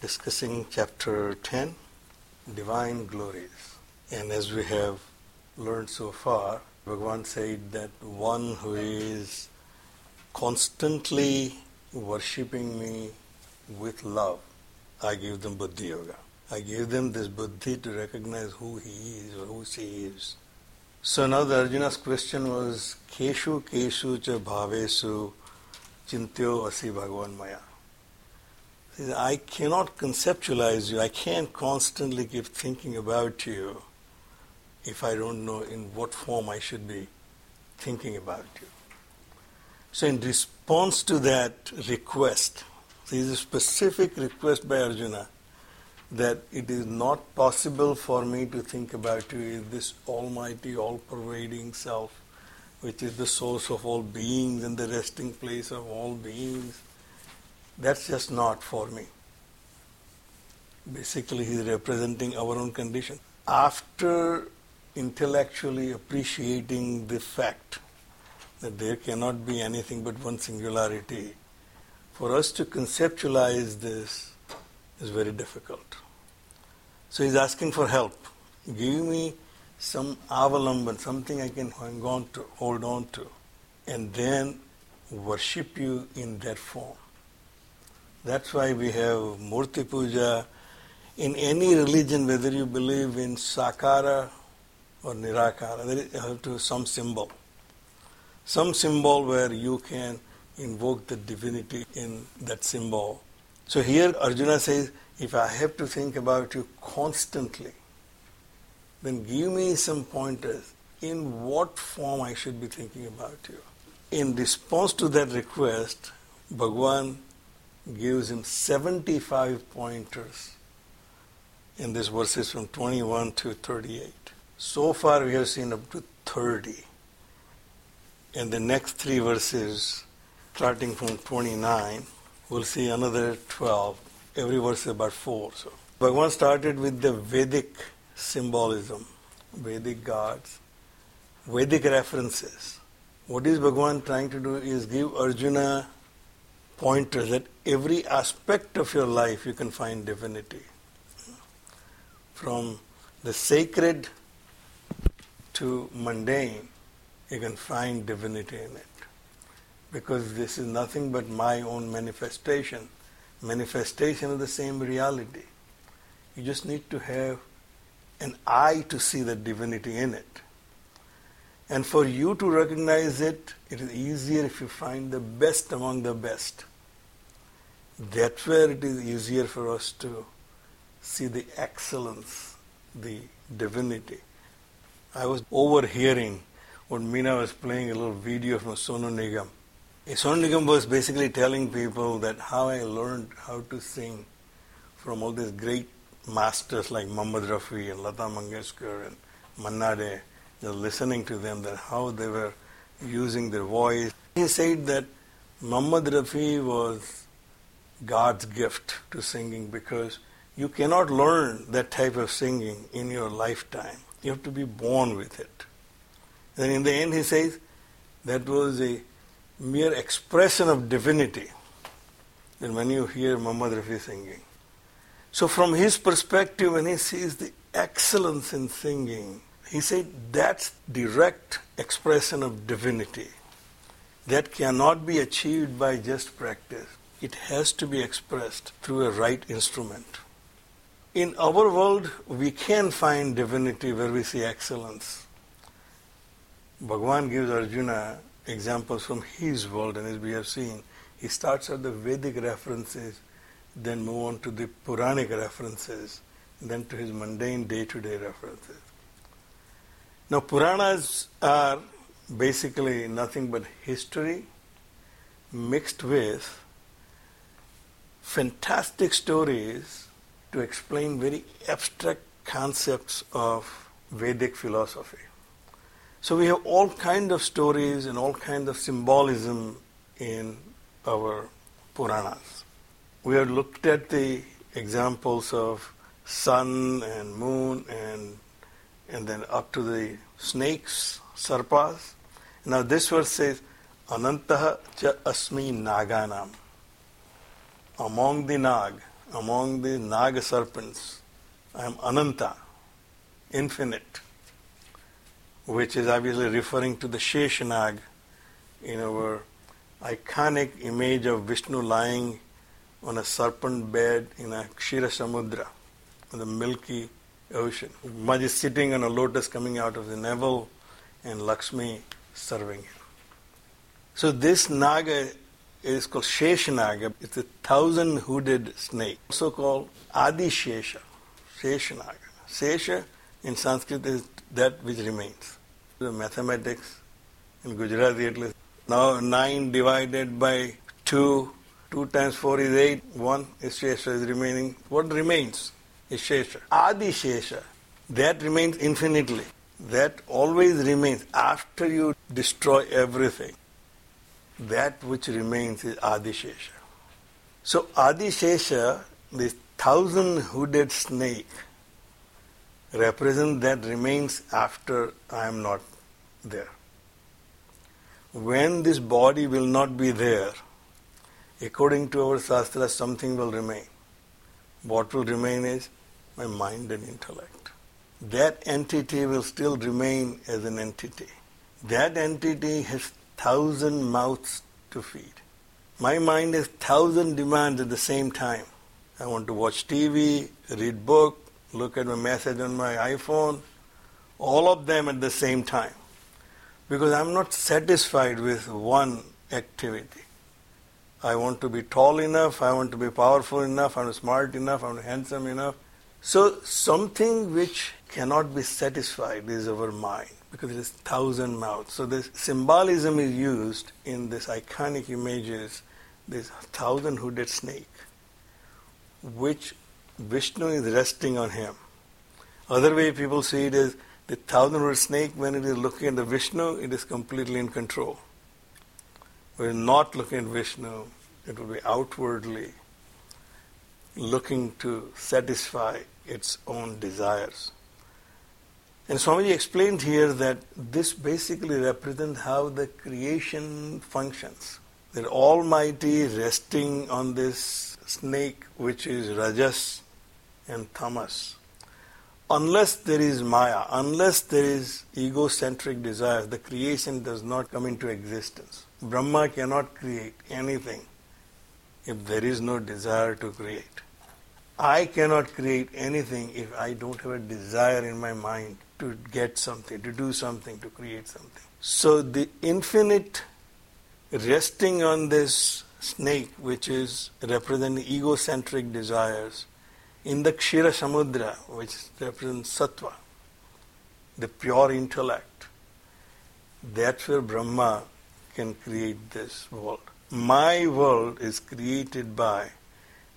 discussing chapter 10, Divine Glories. And as we have learned so far, Bhagavan said that one who is constantly worshipping me with love, I give them buddhi yoga. I give them this buddhi to recognize who he is or who she is. So now the Arjuna's question was, Keshu Keshu cha bhavesu chintyo asi bhagavan maya. I cannot conceptualize you. I can't constantly keep thinking about you if I don't know in what form I should be thinking about you. So, in response to that request, there is a specific request by Arjuna that it is not possible for me to think about you as this almighty, all pervading self, which is the source of all beings and the resting place of all beings. That's just not for me. Basically, he's representing our own condition. After intellectually appreciating the fact that there cannot be anything but one singularity, for us to conceptualize this is very difficult. So he's asking for help. Give me some avalamban, something I can hang on to, hold on to, and then worship you in that form. That's why we have Murti Puja. In any religion, whether you believe in Sakara or Nirakara, there is have to some symbol. Some symbol where you can invoke the divinity in that symbol. So here Arjuna says, if I have to think about you constantly, then give me some pointers in what form I should be thinking about you. In response to that request, Bhagwan gives him 75 pointers in these verses from 21 to 38. So far, we have seen up to 30. In the next three verses, starting from 29, we'll see another 12. Every verse is about four. So, Bhagavan started with the Vedic symbolism, Vedic gods, Vedic references. What is Bhagavan trying to do is give Arjuna pointers that every aspect of your life you can find divinity. From the sacred to mundane, you can find divinity in it. Because this is nothing but my own manifestation, manifestation of the same reality. You just need to have an eye to see the divinity in it. And for you to recognize it, it is easier if you find the best among the best. That's where it is easier for us to see the excellence, the divinity. I was overhearing when Meena was playing a little video from Sonu Nigam. Sonu Nigam was basically telling people that how I learned how to sing from all these great masters like Muhammad Rafi and Lata Mangeshkar and Manna just listening to them, that how they were using their voice. He said that Muhammad Rafi was God's gift to singing because you cannot learn that type of singing in your lifetime. You have to be born with it. And in the end, he says that was a mere expression of divinity. Then when you hear Muhammad Rafi singing. So, from his perspective, when he sees the excellence in singing, he said that's direct expression of divinity. That cannot be achieved by just practice. It has to be expressed through a right instrument. In our world, we can find divinity where we see excellence. Bhagavan gives Arjuna examples from his world, and as we have seen, he starts at the Vedic references then move on to the Puranic references, then to his mundane day to day references. Now, Puranas are basically nothing but history mixed with fantastic stories to explain very abstract concepts of Vedic philosophy. So we have all kind of stories and all kind of symbolism in our Puranas. We have looked at the examples of sun and moon and and then up to the snakes, sarpas. Now this verse says, Anantaha cha asmi naganam. Among the nag, among the Nag serpents, I am Ananta, infinite, which is obviously referring to the Sheshanag in our iconic image of Vishnu lying on a serpent bed in a Kshira Samudra, in the milky ocean. Maj sitting on a lotus coming out of the navel and Lakshmi serving him. So this Naga is called Sheshanaga. It's a thousand hooded snake, also called Adi Shesha, Sheshanaga. Shesha in Sanskrit is that which remains. The mathematics in Gujarati at least. Now 9 divided by 2, 2 times 4 is 8, 1 is Shesha is remaining. What remains is Shesha. Adi Shesha, that remains infinitely. That always remains after you destroy everything. That which remains is Adi Shesha. So Adi Shesha, this thousand hooded snake, represent that remains after I am not there. When this body will not be there, according to our Shastra, something will remain. What will remain is my mind and intellect. That entity will still remain as an entity. That entity has thousand mouths to feed. My mind has thousand demands at the same time. I want to watch TV, read book, look at my message on my iPhone, all of them at the same time. Because I'm not satisfied with one activity. I want to be tall enough, I want to be powerful enough, I'm smart enough, I'm handsome enough. So something which cannot be satisfied is our mind because it is thousand mouths. So this symbolism is used in this iconic images, this thousand hooded snake, which Vishnu is resting on him. Other way people see it is the thousand hooded snake when it is looking at the Vishnu, it is completely in control. When not looking at Vishnu, it will be outwardly looking to satisfy its own desires. And Swamiji explained here that this basically represents how the creation functions. That Almighty resting on this snake which is Rajas and Tamas. Unless there is Maya, unless there is egocentric desire, the creation does not come into existence. Brahma cannot create anything if there is no desire to create. I cannot create anything if I don't have a desire in my mind to get something, to do something, to create something. So the infinite resting on this snake, which is representing egocentric desires, in the Kshira Samudra, which represents Sattva, the pure intellect, that's where Brahma can create this world. My world is created by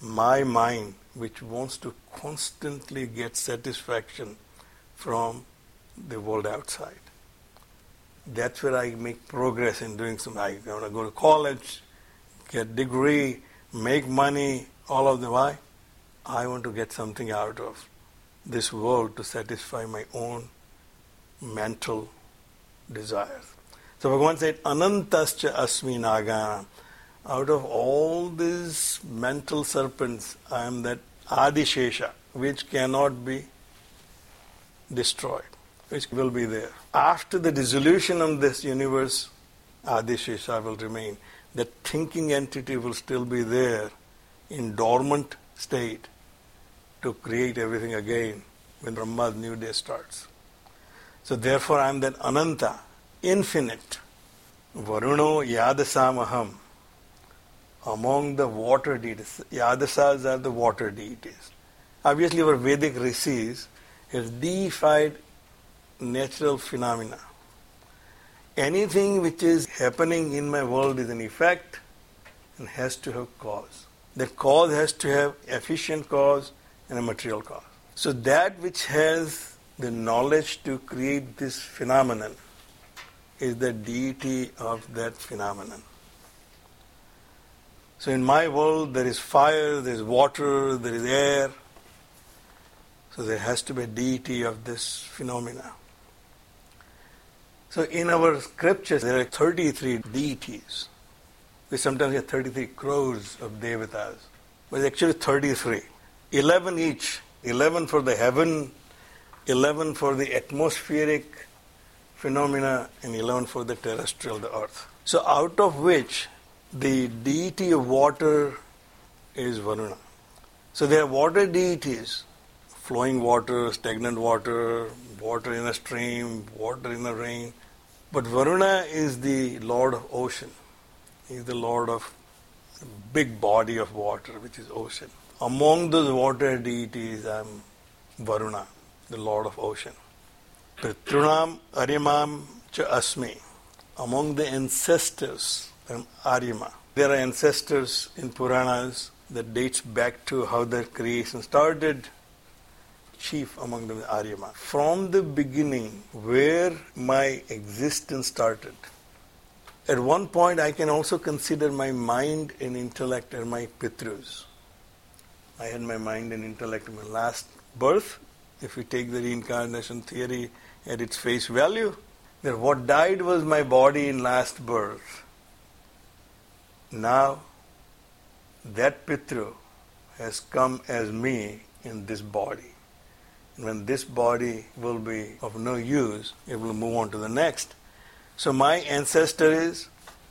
my mind, which wants to constantly get satisfaction from the world outside. That's where I make progress in doing something. I want to go to college, get degree, make money, all of the why? I want to get something out of this world to satisfy my own mental desires. So Bhagavan said, Anantascha asmi naga. Out of all these mental serpents, I am that Adishesha, which cannot be destroyed, which will be there. After the dissolution of this universe, Adishesha will remain. That thinking entity will still be there in dormant state to create everything again when Brahma's new day starts. So therefore I am that Ananta, infinite. Varuno Yadasamaham. among the water deities. Yadasas are the water deities. Obviously, our Vedic rishis have deified natural phenomena. Anything which is happening in my world is an effect and has to have cause. That cause has to have efficient cause and a material cause. So that which has the knowledge to create this phenomenon is the deity of that phenomenon. So in my world there is fire, there is water, there is air. So there has to be a deity of this phenomena. So in our scriptures there are 33 deities. We sometimes get 33 crores of devatas, but actually 33. 11 each. 11 for the heaven, 11 for the atmospheric phenomena, and 11 for the terrestrial, the earth. So out of which the deity of water is Varuna. So there are water deities, flowing water, stagnant water, water in a stream, water in a rain. But Varuna is the lord of ocean. He is the lord of big body of water, which is ocean. Among those water deities, I am Varuna, the lord of ocean. Pitrunam Arimam cha Asmi. Among the ancestors, I am Aryama. There are ancestors in Puranas that dates back to how their creation started. Chief among them Aryama. From the beginning, where my existence started, at one point, I can also consider my mind and intellect as my pitrus. I had my mind and intellect in my last birth. If we take the reincarnation theory at its face value, that what died was my body in last birth. Now, that pitru has come as me in this body. And when this body will be of no use, it will move on to the next. So my ancestor is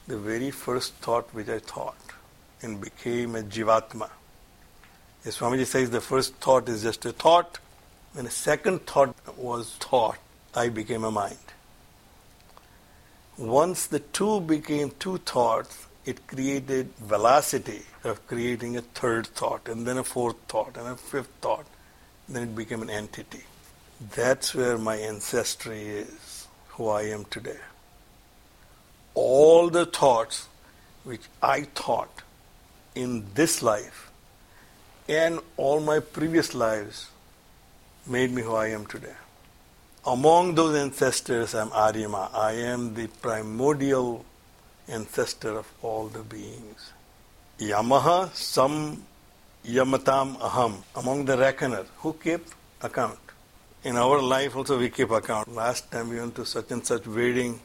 the very first thought which I thought and became a jivatma. As Swamiji says, the first thought is just a thought. When a second thought was thought, I became a mind. Once the two became two thoughts, it created velocity of creating a third thought, and then a fourth thought, and a fifth thought. Then it became an entity. That's where my ancestry is, who I am today all the thoughts which I thought in this life and all my previous lives made me who I am today. Among those ancestors, I'm Aryama. I am the primordial ancestor of all the beings. Yamaha sam yamatam aham. Among the reckoner, who kept account? In our life also we keep account. Last time we went to such and such wedding,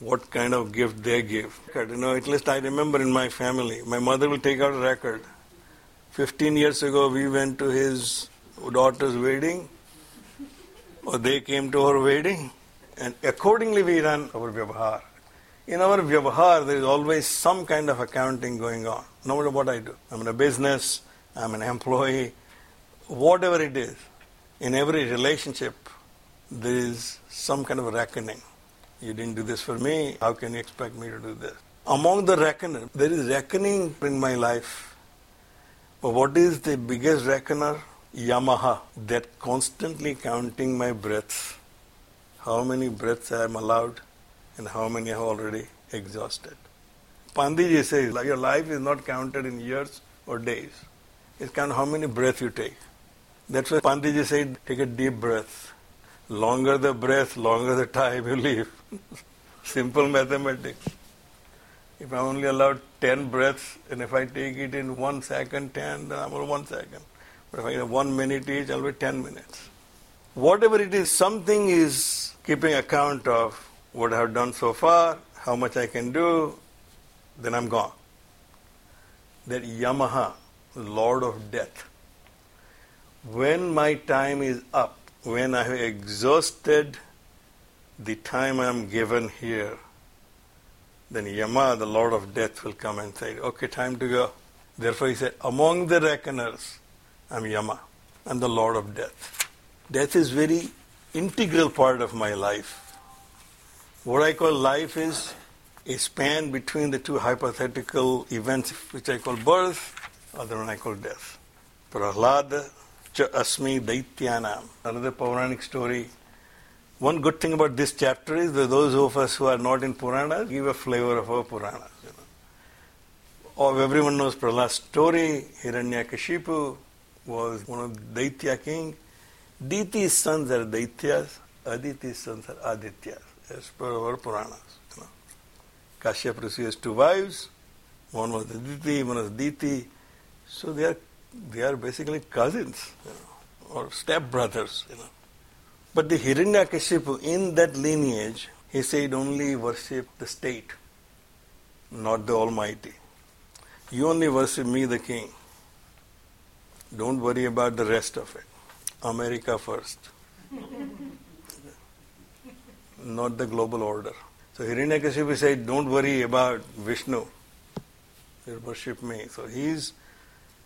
what kind of gift they give. You know, at least I remember in my family, my mother will take out a record. 15 years ago, we went to his daughter's wedding, or they came to our wedding, and accordingly we run our vyavahar. In our vyavahar, there is always some kind of accounting going on, no matter what I do. I'm in a business, I'm an employee, whatever it is. In every relationship, there is some kind of reckoning. You didn't do this for me. How can you expect me to do this? Among the reckoner, there is reckoning in my life. But what is the biggest reckoner? Yamaha, that constantly counting my breaths. How many breaths I am allowed and how many I have already exhausted. Pandiji says your life is not counted in years or days. It's counted how many breaths you take. That's why Pandiji said take a deep breath. Longer the breath, longer the time you live. Simple mathematics. If I'm only allowed 10 breaths, and if I take it in one second, 10, then I'm only one second. But if I have one minute each, I'll be 10 minutes. Whatever it is, something is keeping account of what I have done so far, how much I can do, then I'm gone. That Yamaha, Lord of Death. When my time is up, when I have exhausted the time I am given here, then Yama, the Lord of Death, will come and say, Okay, time to go. Therefore, he said, Among the reckoners, I'm Yama. I'm the Lord of Death. Death is very integral part of my life. What I call life is a span between the two hypothetical events, which I call birth, one I call death. Prahlada cha asmi daityanam. Another Puranic story. One good thing about this chapter is that those of us who are not in Purana give a flavor of our Puranas. You know. Or everyone knows Prahlad's story. Hiranyakashipu was one of the Daitya king. Diti's sons are Daityas, Aditi's sons are Adityas, as per our Puranas. You know. Kashyap Rishi two wives. One was Aditi, one was Diti. So they are they are basically cousins, you know, or step brothers, you know. But the Hiranyakashipu, in that lineage, he said only worship the state, not the Almighty. You only worship me, the king. Don't worry about the rest of it. America first. not the global order. So Hiranyakashipu said, Don't worry about Vishnu. You worship me. So his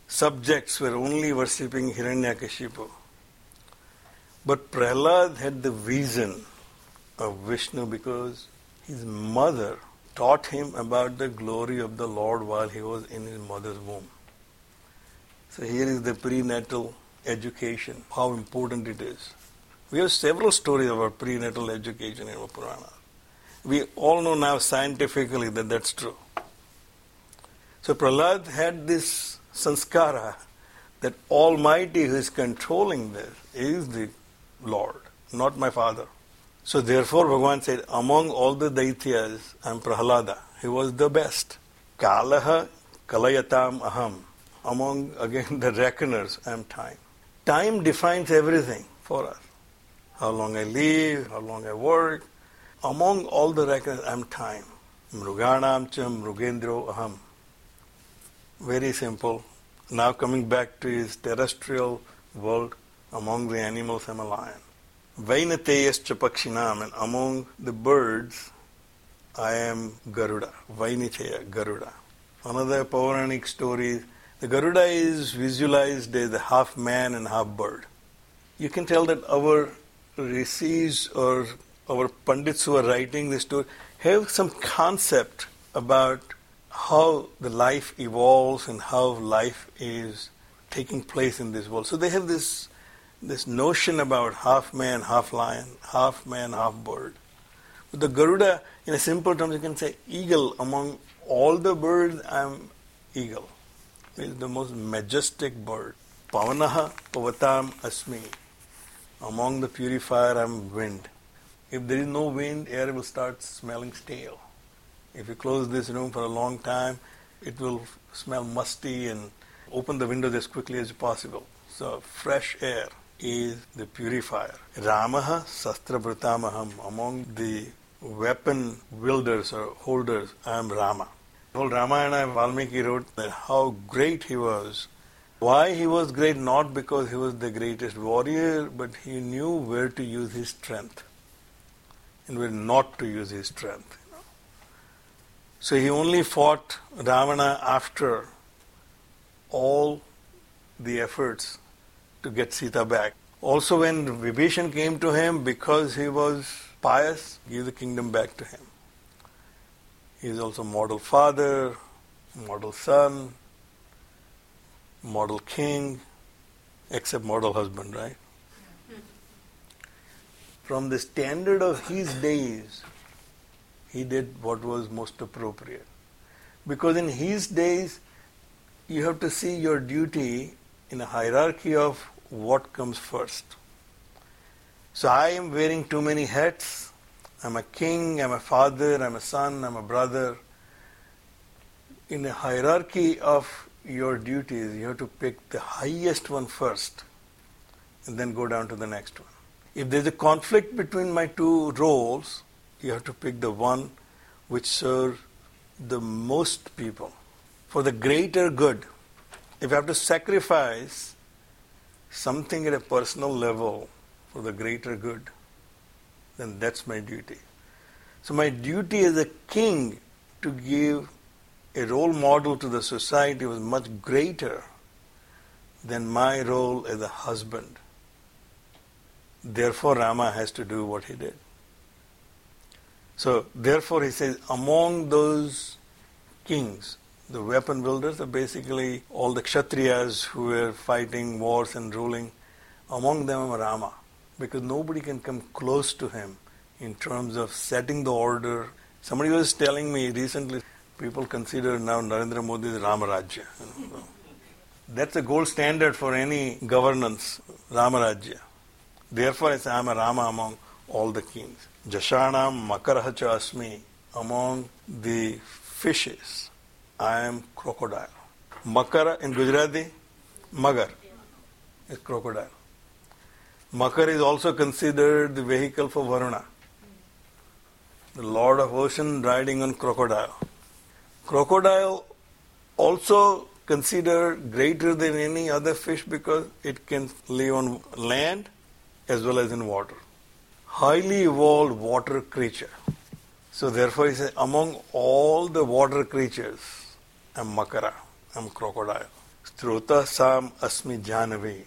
subjects were only worshipping Hiranyakashipu. But Prahlad had the vision of Vishnu because his mother taught him about the glory of the Lord while he was in his mother's womb. So here is the prenatal education, how important it is. We have several stories about prenatal education in our. We all know now scientifically that that's true. So Prahlad had this sanskara that Almighty who is controlling this is the Lord, not my father. So therefore Bhagavan said, among all the Daityas, I am Prahlada. He was the best. Kalaha kalayatam aham. Among, again, the reckoners, I am time. Time defines everything for us. How long I live, how long I work. Among all the reckoners, I am time. Mruganam cham mrugendro aham. Very simple. Now coming back to his terrestrial world, among the animals I'm a lion. Vainateyascha pakshinam, and among the birds I am Garuda. Vainateya, Garuda. Another Puranic story, the Garuda is visualized as a half man and half bird. You can tell that our rishis or our pandits who are writing this story have some concept about how the life evolves and how life is taking place in this world. So they have this this notion about half man, half lion, half man, half bird. With the Garuda, in a simple terms, you can say eagle. Among all the birds, I'm eagle. It is the most majestic bird. Pavanaha pavatam asmi. Among the purifier, I'm wind. If there is no wind, air will start smelling stale. If you close this room for a long time, it will smell musty and open the windows as quickly as possible. So fresh air is the purifier. Ramaha Sastrabratamaham. Among the weapon wielders or holders, I am Rama. Whole Ramayana Valmiki wrote that how great he was. Why he was great? Not because he was the greatest warrior, but he knew where to use his strength and where not to use his strength. So he only fought Ravana after all the efforts to get Sita back. Also, when Vibhishan came to him because he was pious, give the kingdom back to him. He is also model father, model son, model king, except model husband, right? Hmm. From the standard of his days, he did what was most appropriate. Because in his days, you have to see your duty in a hierarchy of what comes first. So I am wearing too many hats. I'm a king, I'm a father, I'm a son, I'm a brother. In a hierarchy of your duties, you have to pick the highest one first and then go down to the next one. If there's a conflict between my two roles, you have to pick the one which serves the most people for the greater good. If I have to sacrifice something at a personal level for the greater good, then that's my duty. So, my duty as a king to give a role model to the society was much greater than my role as a husband. Therefore, Rama has to do what he did. So therefore he says, among those kings, the weapon builders are basically all the Kshatriyas who were fighting wars and ruling. Among them Rama, because nobody can come close to him in terms of setting the order. Somebody was telling me recently, people consider now Narendra Modi is Ramarajya. That's a gold standard for any governance, Ramarajya. Therefore, I say I'm a Rama among all the kings. Jashanam Makarahacha Asmi, among the fishes, I am crocodile. Makara in Gujarati, Magar is crocodile. Makar is also considered the vehicle for Varuna, the lord of ocean riding on crocodile. Crocodile also considered greater than any other fish because it can live on land as well as in water. Highly evolved water creature. So therefore he says, among all the water creatures, I'm Makara, I'm crocodile. Strota Sam Asmi Jahnavi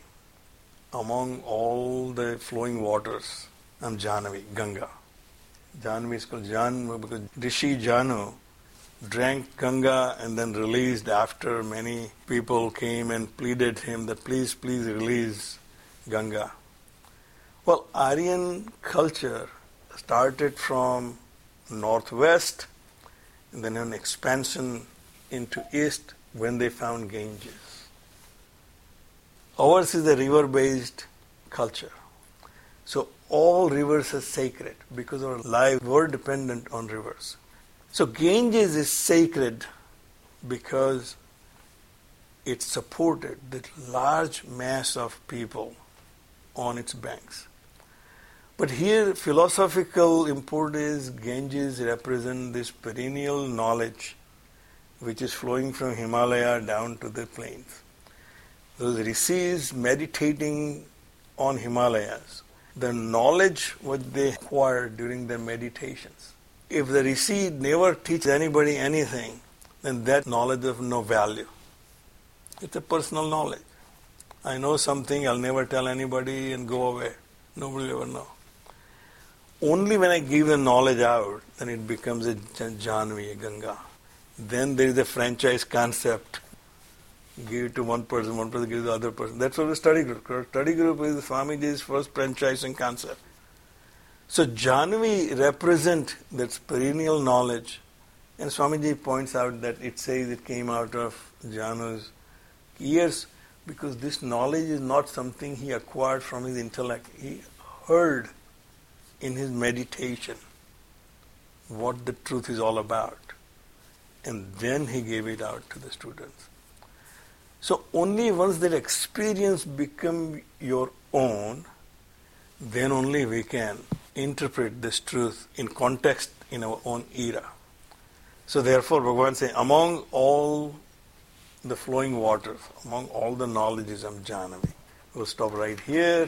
among all the flowing waters, I'm Jahnavi, Ganga. Jahnavi is called Jan because Rishi Jahnu drank Ganga and then released after many people came and pleaded him that please, please release Ganga. Well, Aryan culture started from northwest and then an expansion into east when they found Ganges. Ours is a river based culture. So all rivers are sacred because our lives were dependent on rivers. So Ganges is sacred because it supported the large mass of people on its banks. But here philosophical import is Ganges represent this perennial knowledge which is flowing from Himalaya down to the plains those rishis meditating on Himalayas, the knowledge what they acquired during their meditations. If the rishi never teaches anybody anything, then that knowledge is of no value. It's a personal knowledge. I know something, I'll never tell anybody and go away. Nobody will ever know. Only when I give the knowledge out, then it becomes a Janvi, a Ganga. Then there is a franchise concept give it to one person, one person gives to the other person. That's what the study group. Study group is Swamiji's first franchising concept. So Janvi represent that perennial knowledge, and Swamiji points out that it says it came out of Jahnu's ears because this knowledge is not something he acquired from his intellect. He heard in his meditation what the truth is all about, and then he gave it out to the students. So only once that experience become your own, then only we can interpret this truth in context in our own era. So therefore Bhagavan says, among all the flowing waters, among all the knowledges of Jahnavi. We'll stop right here.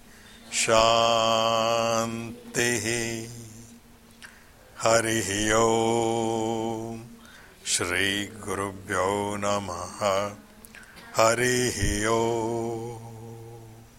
शान्तिः हरिः ओम् श्रीगुरुभ्यो नमः। हरिः ओम्।